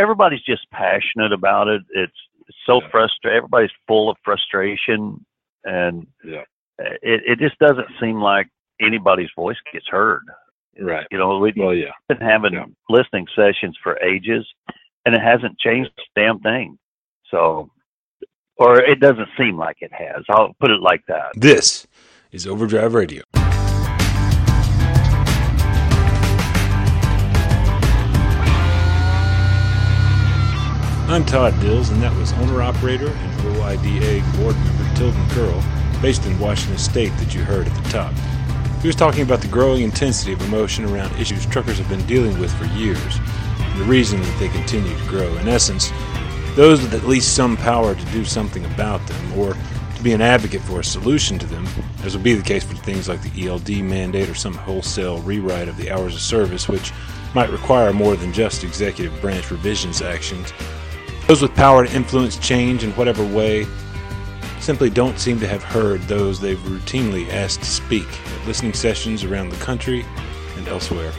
everybody's just passionate about it. It's, it's so Yeah. frustrating. Everybody's full of frustration, and Yeah. it it just doesn't seem like anybody's voice gets heard. Right. You know, we've Well, yeah. been having Yeah. listening sessions for ages, and it hasn't changed a damn thing. So, or it doesn't seem like it has. I'll put it like that. This is Overdrive Radio. I'm Todd Dills, and that was owner operator and OOIDA board member Tilden Curl, based in Washington State, that you heard at the top. He was talking about the growing intensity of emotion around issues truckers have been dealing with for years, and the reason that they continue to grow. In essence, those with at least some power to do something about them, or to be an advocate for a solution to them, as would be the case for things like the ELD mandate or some wholesale rewrite of the hours of service, which might require more than just executive branch revisions actions. Those with power to influence change in whatever way simply don't seem to have heard those they've routinely asked to speak at listening sessions around the country and elsewhere.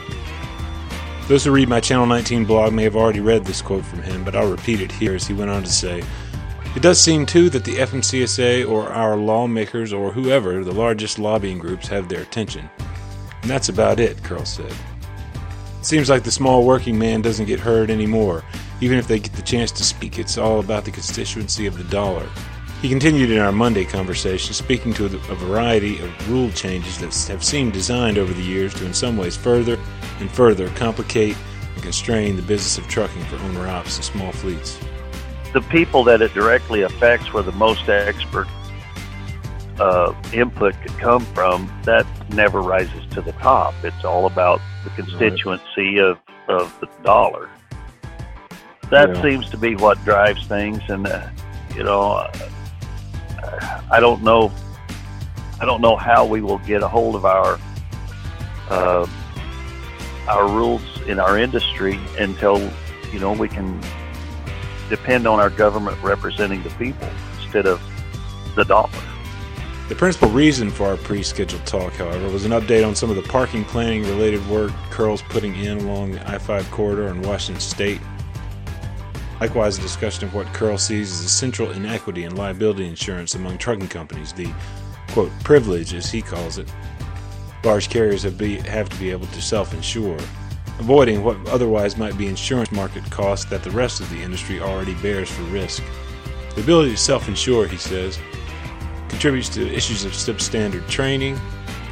Those who read my Channel 19 blog may have already read this quote from him, but I'll repeat it here as he went on to say, It does seem, too, that the FMCSA or our lawmakers or whoever, the largest lobbying groups, have their attention. And that's about it, Curl said. It seems like the small working man doesn't get heard anymore. Even if they get the chance to speak, it's all about the constituency of the dollar. He continued in our Monday conversation, speaking to a variety of rule changes that have seemed designed over the years to, in some ways, further and further complicate and constrain the business of trucking for owner ops and small fleets. The people that it directly affects, where the most expert uh, input could come from, that never rises to the top. It's all about the constituency of, of the dollar. That Yeah. seems to be what drives things, and uh, you know, I don't know. I don't know how we will get a hold of our uh, our rules in our industry until you know we can depend on our government representing the people instead of the dollar. The principal reason for our pre scheduled talk, however, was an update on some of the parking planning related work Curl's putting in along the I 5 corridor in Washington State. Likewise, a discussion of what Curl sees as a central inequity in liability insurance among trucking companies, the quote, privilege, as he calls it. Large carriers have, be, have to be able to self insure, avoiding what otherwise might be insurance market costs that the rest of the industry already bears for risk. The ability to self insure, he says, contributes to issues of substandard training,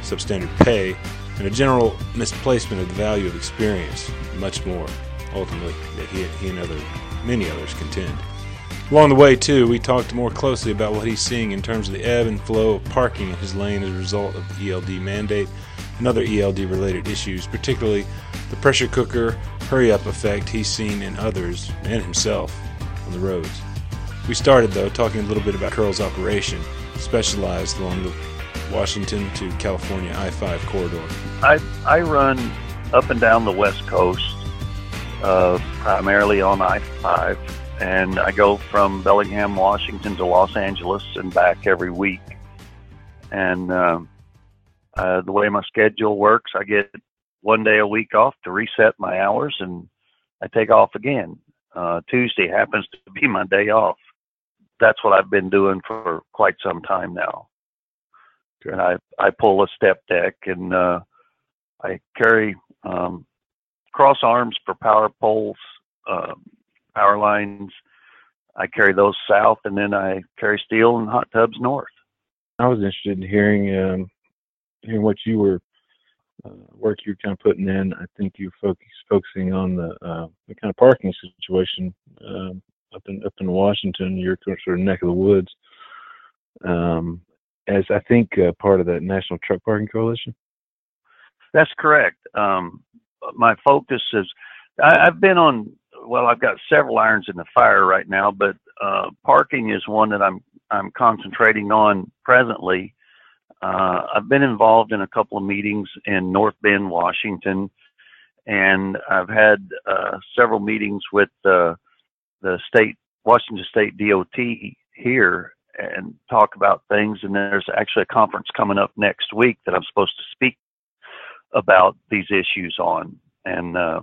substandard pay, and a general misplacement of the value of experience, much more, ultimately, that he, he and other, many others contend. Along the way, too, we talked more closely about what he's seeing in terms of the ebb and flow of parking in his lane as a result of the ELD mandate and other ELD related issues, particularly the pressure cooker hurry up effect he's seen in others and himself on the roads. We started, though, talking a little bit about Curl's operation, specialized along the Washington to California I 5 corridor. I I run up and down the West Coast, uh, primarily on I five, and I go from Bellingham, Washington to Los Angeles and back every week. And uh, uh, the way my schedule works, I get one day a week off to reset my hours, and I take off again. Uh, Tuesday happens to be my day off. That's what I've been doing for quite some time now. And I I pull a step deck and uh, I carry um, cross arms for power poles, uh, power lines. I carry those south, and then I carry steel and hot tubs north. I was interested in hearing um, hearing what you were uh, work you're kind of putting in. I think you're focus, focusing on the uh, the kind of parking situation um, up in up in Washington, your sort of neck of the woods. Um, as I think uh, part of that National Truck Parking Coalition. That's correct. Um, my focus is I, I've been on. Well, I've got several irons in the fire right now, but uh, parking is one that I'm I'm concentrating on presently. Uh, I've been involved in a couple of meetings in North Bend, Washington, and I've had uh, several meetings with uh, the state Washington State DOT here and talk about things. And there's actually a conference coming up next week that I'm supposed to speak about these issues on, and uh,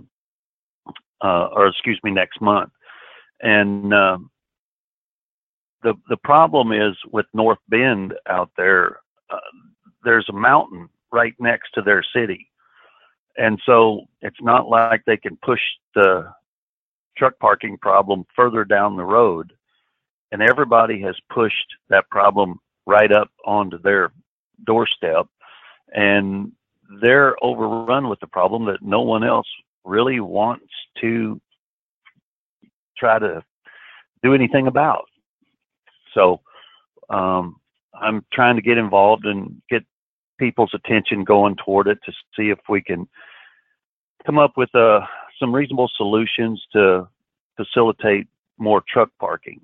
uh, or excuse me, next month. and uh, the the problem is with North Bend out there. Uh, there's a mountain right next to their city, and so it's not like they can push the truck parking problem further down the road. And everybody has pushed that problem right up onto their doorstep, and they're overrun with the problem that no one else really wants to try to do anything about. So um, I'm trying to get involved and get people's attention going toward it to see if we can come up with uh, some reasonable solutions to facilitate more truck parking.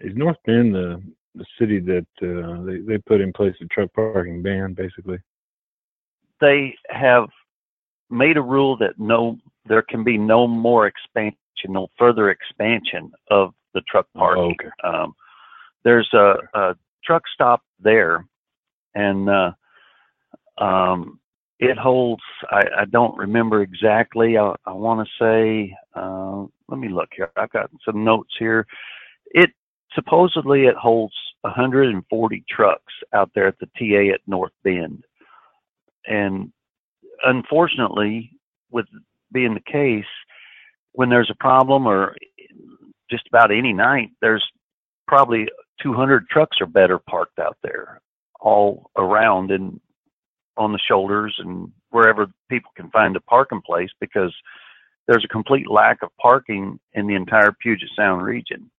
Is North Bend the the city that uh, they they put in place a truck parking ban, basically? They have made a rule that no, there can be no more expansion, no further expansion of the truck Oh, parking. okay. Um, there's a, a truck stop there, and uh, um, it holds. I, I don't remember exactly. I, I want to say. Uh, let me look here. I've got some notes here. It supposedly it holds 140 trucks out there at the TA at North Bend, and unfortunately, with being the case, when there's a problem or just about any night, there's probably 200 trucks or better parked out there, all around and on the shoulders and wherever people can find a parking place because there's a complete lack of parking in the entire Puget Sound region.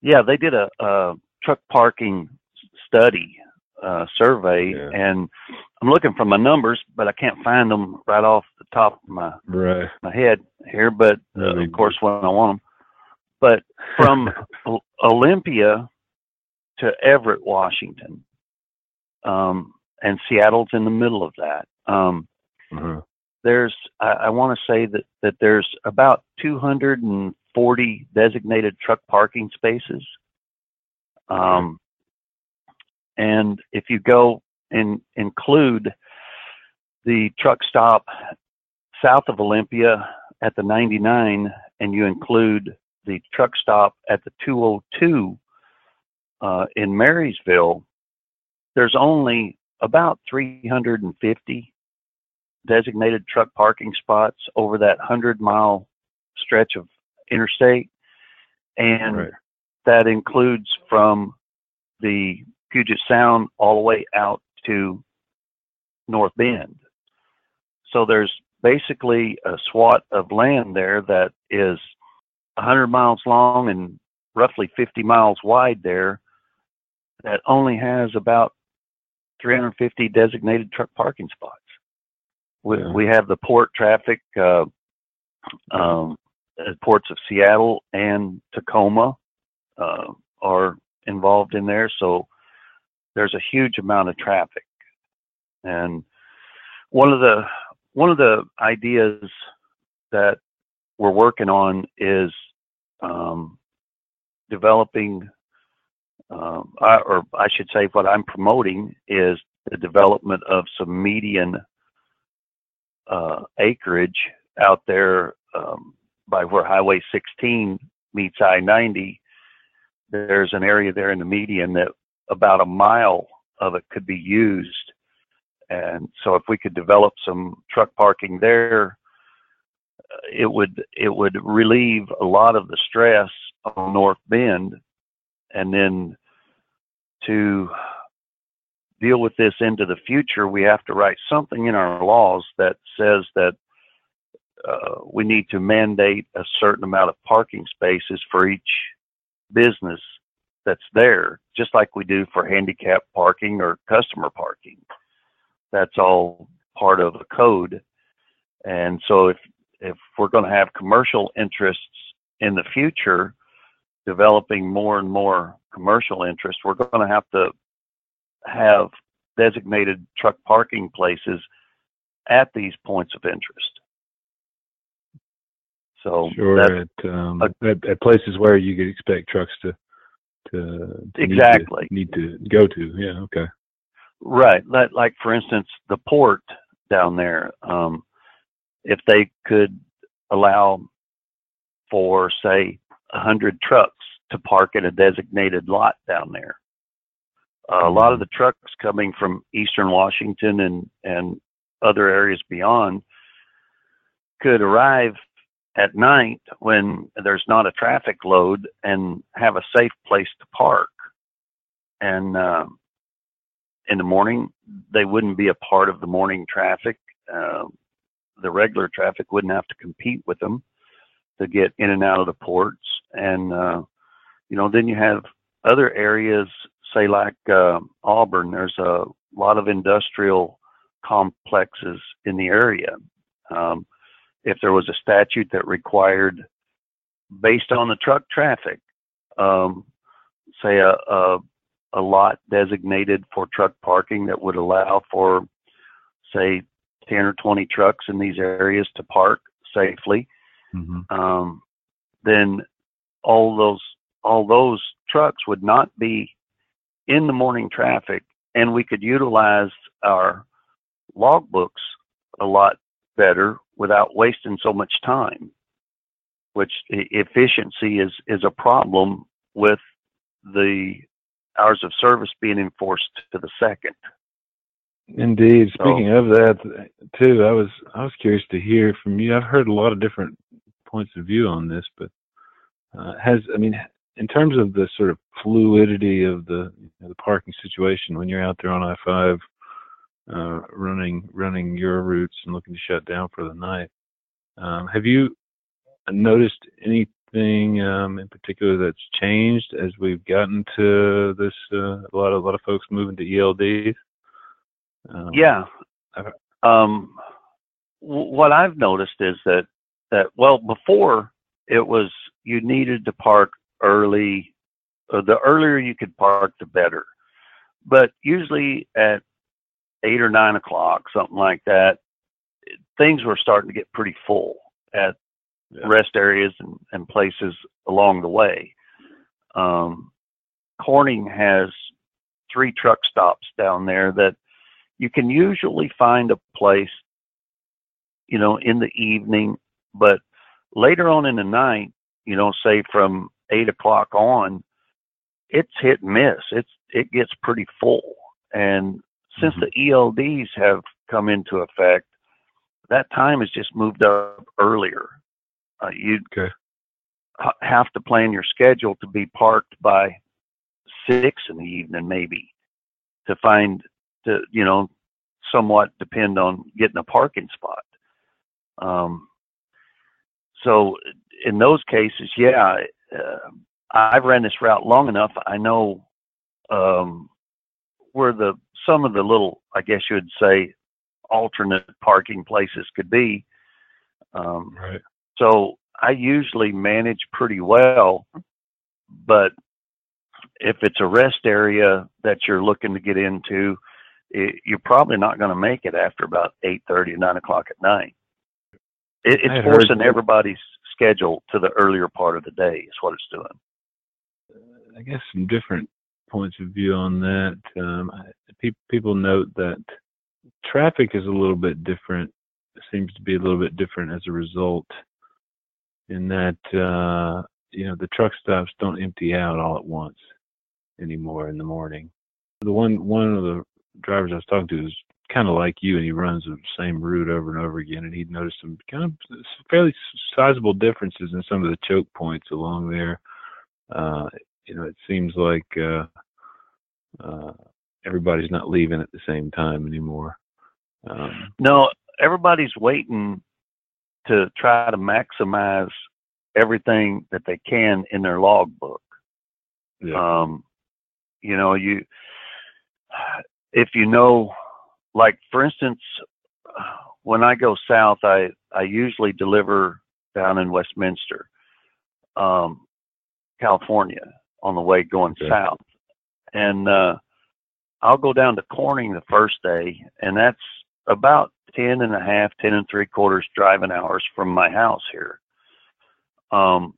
Yeah, they did a, a truck parking study uh, survey, Yeah. and I'm looking for my numbers, but I can't find them right off the top of my Right. my head here, but uh, of course when I want them. But from Olympia to Everett, Washington, um, and Seattle's in the middle of that. Um, Uh-huh. there's I, I want to say that that there's about 240 designated truck parking spaces. Um, and if you go and include the truck stop south of Olympia at the 99, and you include the truck stop at the 202 uh, in Marysville, there's only about 350 designated truck parking spots over that 100 mile stretch of interstate. And Right. That includes from the Puget Sound all the way out to North Bend. So there's basically a swat of land there that is 100 miles long and roughly 50 miles wide there that only has about 350 designated truck parking spots. We, Yeah. we have the port traffic, uh, um, ports of Seattle and Tacoma uh, are involved in there. So there's a huge amount of traffic. And one of the one of the ideas that we're working on is um, developing, um, I, or I should say, what I'm promoting is the development of some median uh, acreage out there um, by where Highway 16 meets I-90. There's an area there in the median that about a mile of it could be used. And so if we could develop some truck parking there, uh, it would it would relieve a lot of the stress on North Bend, and then to deal with this into the future, we have to write something in our laws that says that uh, we need to mandate a certain amount of parking spaces for each business that's there, just like we do for handicap parking or customer parking. That's all part of a code. And so if if we're going to have commercial interests in the future, developing more and more commercial interest, we're going to have to have designated truck parking places at these points of interest. So Sure. At, um, at at places where you could expect trucks to to, to need to- Exactly. need to, go to. Yeah. Okay. Right. Like, like for instance, the port down there, um, if they could allow for, say, a 100 trucks to park in a designated lot down there. A lot of the trucks coming from eastern Washington and, and other areas beyond could arrive at night when there's not a traffic load and have a safe place to park. And uh, in the morning, they wouldn't be a part of the morning traffic. Uh, the regular traffic wouldn't have to compete with them to get in and out of the ports. And, uh, you know, then you have other areas, say like uh, Auburn, there's a lot of industrial complexes in the area. Um, if there was a statute that required, based on the truck traffic, um, say a, a, a lot designated for truck parking that would allow for, say, 10 or 20 trucks in these areas to park safely, mm-hmm. um, then all those all those trucks would not be in the morning traffic, and we could utilize our logbooks a lot better without wasting so much time. Which efficiency is is a problem with the hours of service being enforced to the second. Indeed. Speaking so, of that, too, I was I was curious to hear from you. I've heard a lot of different points of view on this, but uh, has I mean, in terms of the sort of fluidity of the you know, the parking situation when you're out there on I five, uh, running running your routes and looking to shut down for the night, um, have you noticed anything um, in particular that's changed as we've gotten to this? Uh, a lot of a lot of folks moving to ELDs. Um, yeah. Um, what I've noticed is that that well before it was you needed to park early. Uh, the earlier you could park, the better. But usually at eight or nine o'clock, something like that, things were starting to get pretty full at yeah. rest areas and, and places along the way. Um, Corning has three truck stops down there that you can usually find a place, you know, in the evening, but later on in the night, you know, say from eight o'clock on, it's hit and miss. It's it gets pretty full. And since mm-hmm. the ELDs have come into effect, that time has just moved up earlier. Uh, you okay. have to plan your schedule to be parked by six in the evening, maybe, to find to you know somewhat depend on getting a parking spot. Um, so in those cases, yeah, uh, I've ran this route long enough. I know um, where the some of the little, I guess you would say, alternate parking places could be. Um, right. So I usually manage pretty well, but if it's a rest area that you're looking to get into, it, you're probably not going to make it after about eight thirty, nine o'clock at night. It, it's forcing everybody's schedule to the earlier part of the day. Is what it's doing. I guess some different points of view on that. Um, pe- people note that traffic is a little bit different. Seems to be a little bit different as a result, in that uh, you know the truck stops don't empty out all at once anymore in the morning. The one one of the drivers I was talking to is kind of like you, and he runs the same route over and over again, and he'd noticed some kind of fairly sizable differences in some of the choke points along there. Uh, you know, it seems like uh, uh, everybody's not leaving at the same time anymore. Um, no, everybody's waiting to try to maximize everything that they can in their logbook. Yeah. Um, you know, you if you know, like for instance, when I go south, I I usually deliver down in Westminster, um, California, on the way going okay. south, and uh, I'll go down to Corning the first day, and that's about ten and a half, ten and three quarters driving hours from my house here. Um,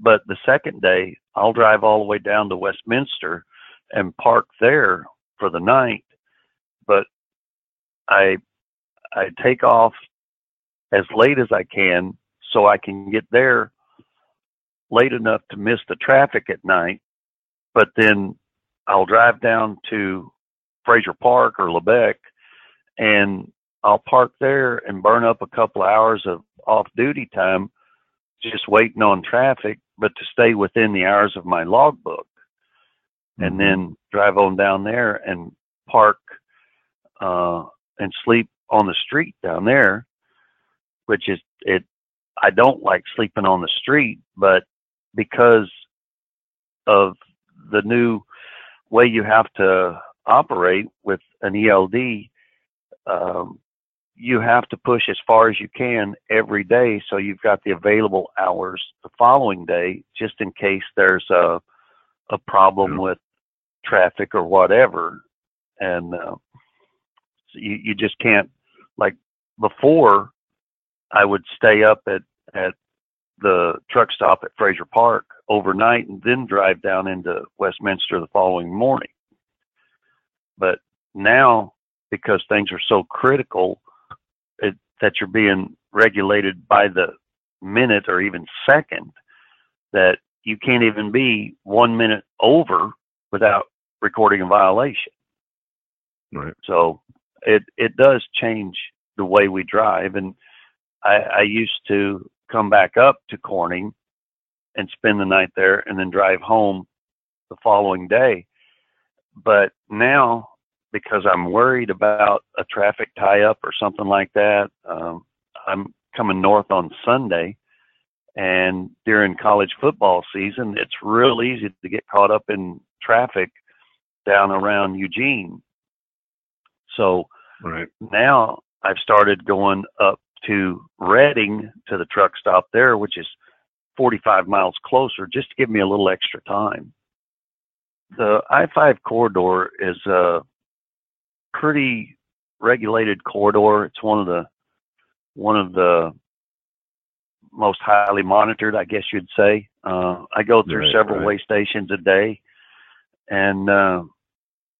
but the second day, I'll drive all the way down to Westminster and park there for the night, but I I take off as late as I can so I can get there late enough to miss the traffic at night. But then I'll drive down to Frazier Park or Lebec and I'll park there and burn up a couple of hours of off duty time just waiting on traffic, but to stay within the hours of my logbook. Mm-hmm. And then drive on down there and park uh, and sleep on the street down there, which is it. I don't like sleeping on the street, but because of the new way you have to operate with an ELD, um, you have to push as far as you can every day so you've got the available hours the following day just in case there's a a problem with traffic or whatever. And uh, so you you just can't like before I would stay up at at the truck stop at Frazier Park overnight and then drive down into Westminster the following morning but now because things are so critical it, that you're being regulated by the minute or even second that you can't even be one minute over without recording a violation. Right. So it it does change the way we drive, and I, I used to come back up to Corning and spend the night there, and then drive home the following day. But now because I'm worried about a traffic tie up or something like that. Um, I'm coming north on Sunday, and during college football season, it's real easy to get caught up in traffic down around Eugene. So right. now I've started going up to Redding to the truck stop there, which is 45 miles closer, just to give me a little extra time. The I 5 corridor is a pretty regulated corridor. It's one of the one of the most highly monitored, I guess you'd say. Uh, I go through right, several right. way stations a day, and uh,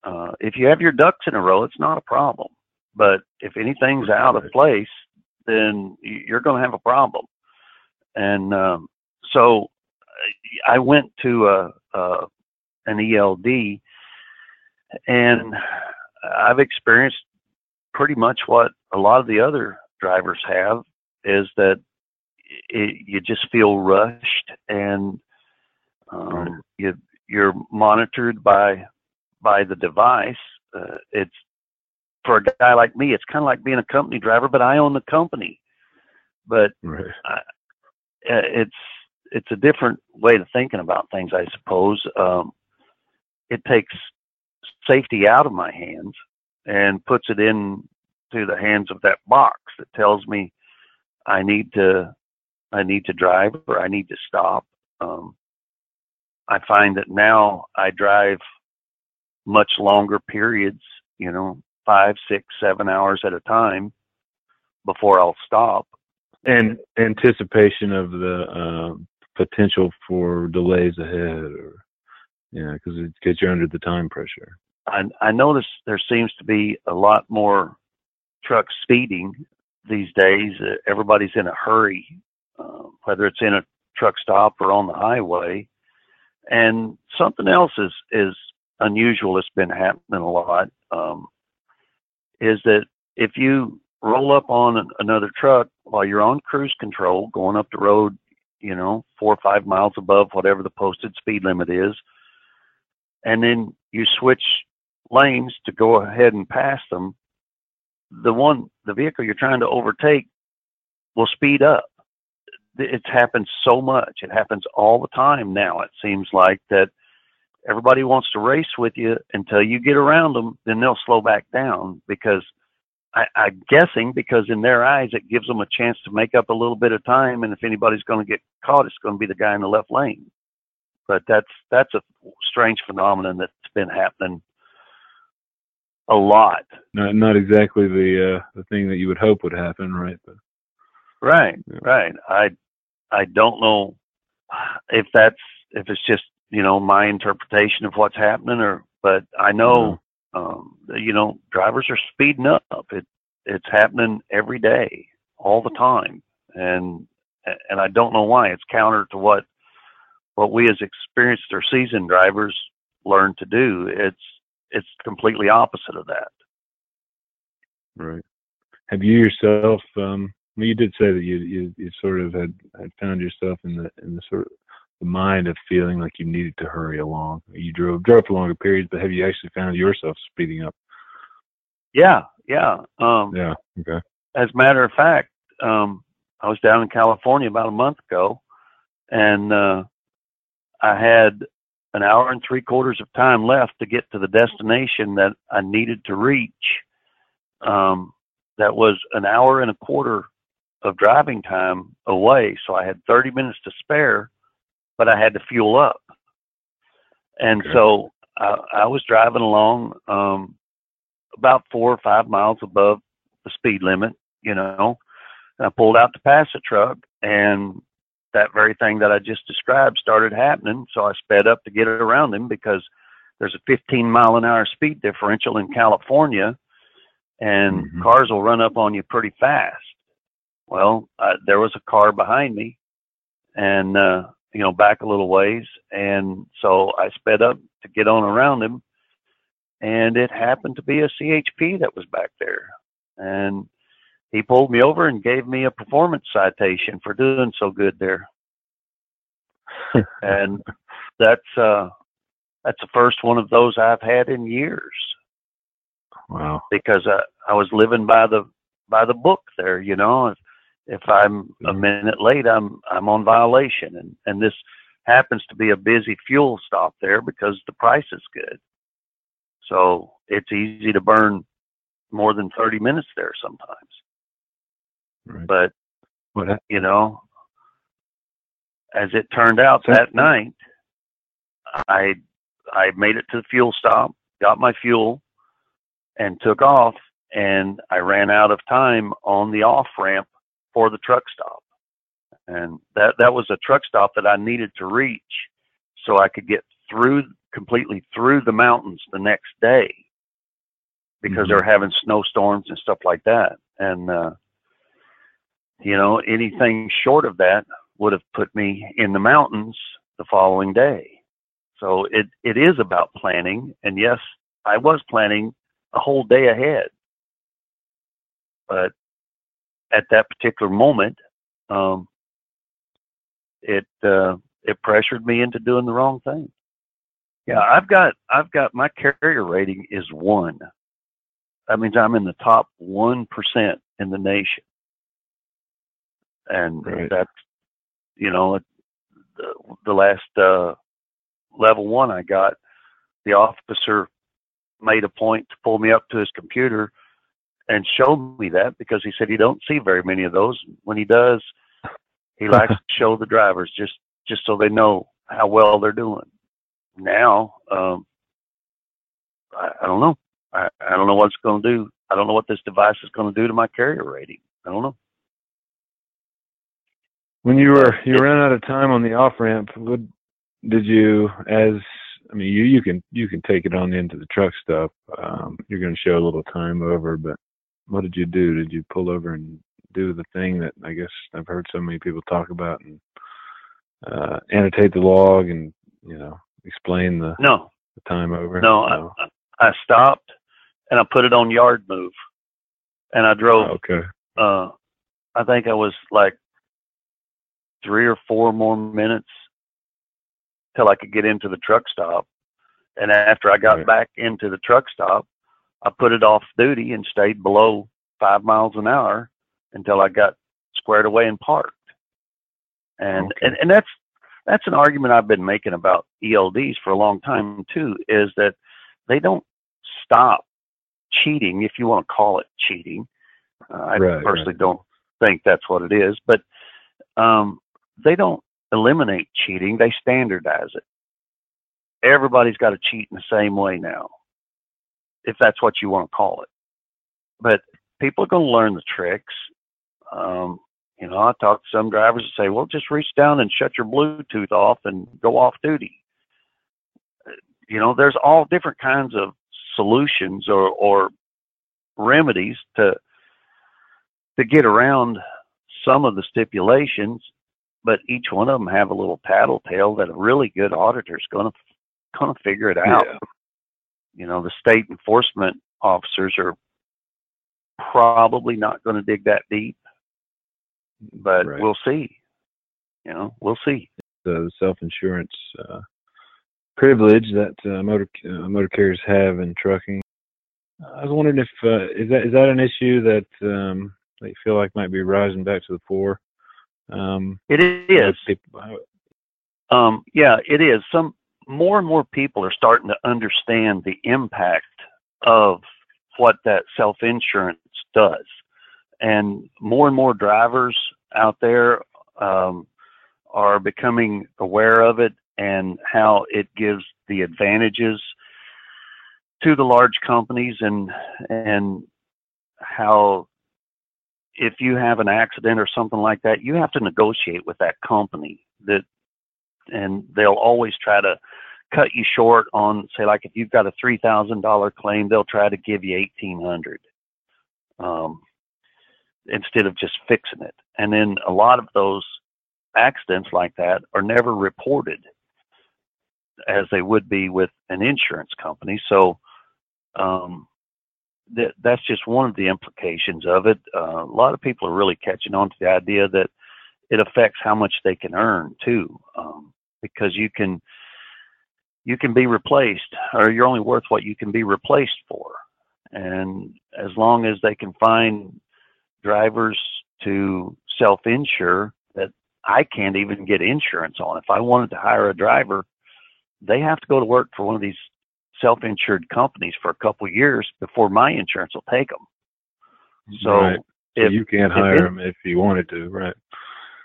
uh, if you have your ducks in a row, it's not a problem. But if anything's out right. of place, then you're going to have a problem. And um, so I went to a, a an ELD, and I've experienced pretty much what a lot of the other drivers have is that it, you just feel rushed and um, you you're monitored by by the device. Uh, it's for a guy like me, it's kind of like being a company driver, but I own the company. But right. I, uh, it's it's a different way of thinking about things, I suppose. Um, it takes safety out of my hands and puts it in to the hands of that box that tells me I need to I need to drive or I need to stop. Um, I find that now I drive much longer periods, you know, five, six, seven hours at a time before I'll stop. And anticipation of the uh, potential for delays ahead, or yeah, because because you're under the time pressure. I, I notice there seems to be a lot more trucks speeding these days. Uh, everybody's in a hurry, uh, whether it's in a truck stop or on the highway. And something else is is unusual that's been happening a lot. Um, is that if you roll up on another truck while you're on cruise control going up the road, you know, four or five miles above whatever the posted speed limit is, and then you switch lanes to go ahead and pass them, the one, the vehicle you're trying to overtake will speed up. It's happened so much. It happens all the time now. It seems like that everybody wants to race with you until you get around them, then they'll slow back down because I, I'm guessing because in their eyes it gives them a chance to make up a little bit of time, and if anybody's going to get caught, it's going to be the guy in the left lane. But that's that's a strange phenomenon that's been happening a lot. Not not exactly the uh, the thing that you would hope would happen, right? But right, yeah. right. I I don't know if that's if it's just you know my interpretation of what's happening, or but I know um, you know drivers are speeding up. It it's happening every day, all the time, and and I don't know why. It's counter to what what we as experienced or seasoned drivers learn to do. It's it's completely opposite of that. Right. Have you yourself? Um, well, you did say that you, you you sort of had had found yourself in the in the sort of the mind of feeling like you needed to hurry along. You drove drove for longer periods, but have you actually found yourself speeding up? Yeah, yeah. Um, yeah. Okay. As a matter of fact, um, I was down in California about a month ago, and uh, I had an hour and three quarters of time left to get to the destination that I needed to reach. Um, that was an hour and a quarter of driving time away, so I had 30 minutes to spare, but I had to fuel up. And okay. so I, I, was driving along um, about four or five miles above the speed limit, you know. And I pulled out to pass a truck, and that very thing that I just described started happening. So I sped up to get around him because there's a 15 mile an hour speed differential in California, and mm-hmm. cars will run up on you pretty fast. Well, uh, there was a car behind me, and uh, you know back a little ways, and so I sped up to get on around him, and it happened to be a CHP that was back there, and he pulled me over and gave me a performance citation for doing so good there. and that's uh that's the first one of those I've had in years. Wow. Because I I was living by the by the book there, you know. If, if I'm a mm-hmm. minute late, I'm I'm on violation and and this happens to be a busy fuel stop there because the price is good. So it's easy to burn more than 30 minutes there sometimes. Right. But what you know, as it turned out that night, I I made it to the fuel stop, got my fuel, and took off. And I ran out of time on the off ramp for the truck stop, and that that was a truck stop that I needed to reach so I could get through completely through the mountains the next day because mm-hmm. they're having snowstorms and stuff like that. And uh, you know, anything short of that would have put me in the mountains the following day. So it, it is about planning. And yes, I was planning a whole day ahead. But at that particular moment, um, it uh, it pressured me into doing the wrong thing. Yeah, I've got I've got my carrier rating is one. That means I'm in the top one percent in the nation and right. that's you know the, the last uh, level one I got, the officer made a point to pull me up to his computer and show me that because he said he don't see very many of those. When he does, he likes to show the drivers just just so they know how well they're doing. Now, um, I, I don't know. I, I don't know what it's going to do. I don't know what this device is going to do to my carrier rating. I don't know. When you were you ran out of time on the off ramp, what did you as I mean you you can you can take it on into the truck stop. Um, you're going to show a little time over, but what did you do? Did you pull over and do the thing that I guess I've heard so many people talk about and uh, annotate the log and you know explain the no the time over? No, no. I, I stopped and I put it on yard move, and I drove. okay. Uh, I think I was like three or four more minutes till I could get into the truck stop. And after I got right. back into the truck stop, I put it off duty and stayed below five miles an hour until I got squared away and parked. And okay. and, and that's that's an argument I've been making about ELDs for a long time too, is that they don't stop cheating, if you want to call it cheating. Uh, I right, personally right. don't think that's what it is, but um, they don't eliminate cheating, they standardize it. Everybody's got to cheat in the same way now, if that's what you want to call it. But people are going to learn the tricks. Um, you know, I talk to some drivers and say, well, just reach down and shut your Bluetooth off and go off duty. You know, there's all different kinds of solutions or, or remedies to to get around some of the stipulations but each one of them have a little tattletale that a really good auditor is going to going to figure it out. Yeah. You know, the state enforcement officers are probably not going to dig that deep, but Right. we'll see. You know, we'll see. the self-insurance uh, privilege that uh, motor uh, motor carriers have in trucking. I was wondering if uh, is that is that an issue that um, that you feel like might be rising back to the fore? Um, It is. people- Um, yeah, it is. Some more and more people are starting to understand the impact of what that self insurance does, and more and more drivers out there um, are becoming aware of it and how it gives the advantages to the large companies and and how if you have an accident or something like that, you have to negotiate with that company that and they'll always try to cut you short on say like if you've got a three thousand dollar claim they'll try to give you eighteen hundred um, instead of just fixing it. And then a lot of those accidents like that are never reported as they would be with an insurance company. So um, that that's just one of the implications of it. Uh, a lot of people are really catching on to the idea that it affects how much they can earn too um, because you can you can be replaced or you're only worth what you can be replaced for and as long as they can find drivers to self-insure that I can't even get insurance on if I wanted to hire a driver they have to go to work for one of these self-insured companies for a couple of years before my insurance will take them so right. So if- you can't hire it- them if you wanted to, right?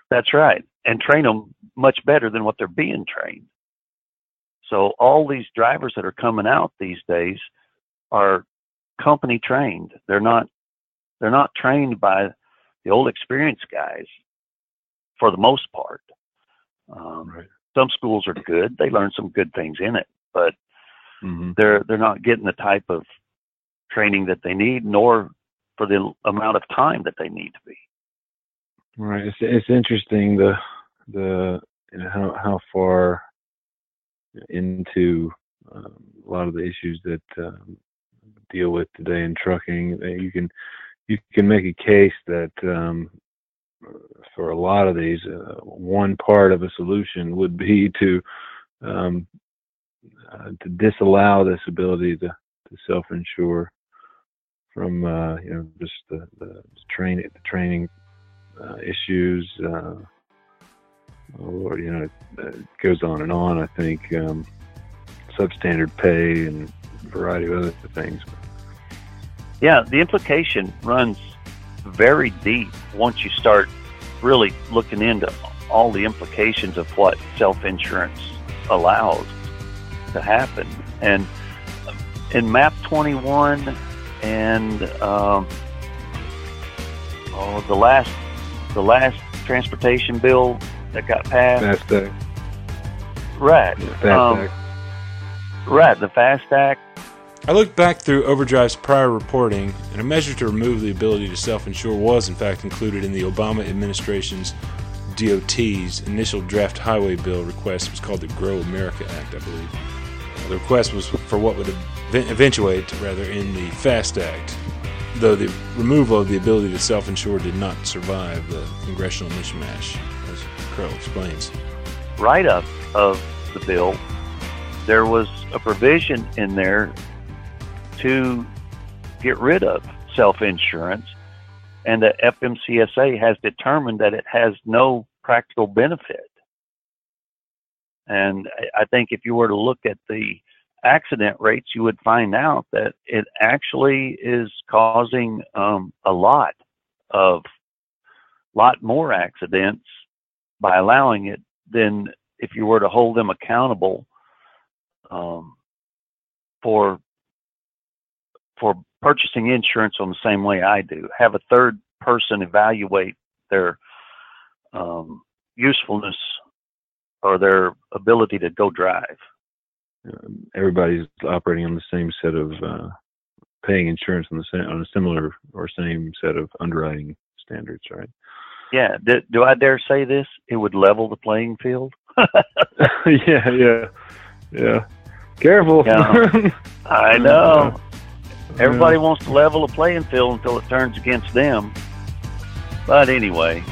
That's right. And train them much better than what they're being trained. So all these drivers that are coming out these days are company trained. They're not they're not trained by the old experienced guys for the most part. Um, Right. Some schools are good. They learn some good things in it, but hmm they're they're not getting the type of training that they need, nor for the amount of time that they need to be. Right. It's it's interesting the the you know, how how far into um, a lot of the issues that um, deal with today in trucking. You can you can make a case that um, for a lot of these, uh, one part of a solution would be to um, uh, to disallow this ability to, to self-insure from uh, you know just the, the training the training uh, issues. Or you know, it goes on and on. I think um, substandard pay and a variety of other things. Yeah, the implication runs very deep once you start really looking into all the implications of what self insurance allows to happen. And in MAP 21 and um, oh, the last the last transportation bill that got passed, Fast Act, right, Fast um, Act. right, the FAST Act. I looked back through Overdrive's prior reporting, and a measure to remove the ability to self insure was, in fact, included in the Obama administration's DOT's initial draft highway bill request. It was called the Grow America Act, I believe. Uh, the request was for what would ev- eventuate, rather, in the FAST Act, though the removal of the ability to self insure did not survive the congressional mishmash, as Curl explains. write up of the bill, there was a provision in there to get rid of self insurance, and the FMCSA has determined that it has no practical benefit. And I- I think if you were to look at the accident rates, you would find out that it actually is causing um, a lot of lot more accidents by allowing it then if you were to hold them accountable um, for for purchasing insurance on the same way I do. Have a third person evaluate their um, usefulness or their ability to go drive. Everybody's operating on the same set of uh, paying insurance on the same on a similar or same set of underwriting standards, right? Yeah. Do, do I dare say this? It would level the playing field. yeah, yeah, yeah. Careful. Yeah. I know. Everybody wants to level the playing field until it turns against them. But anyway,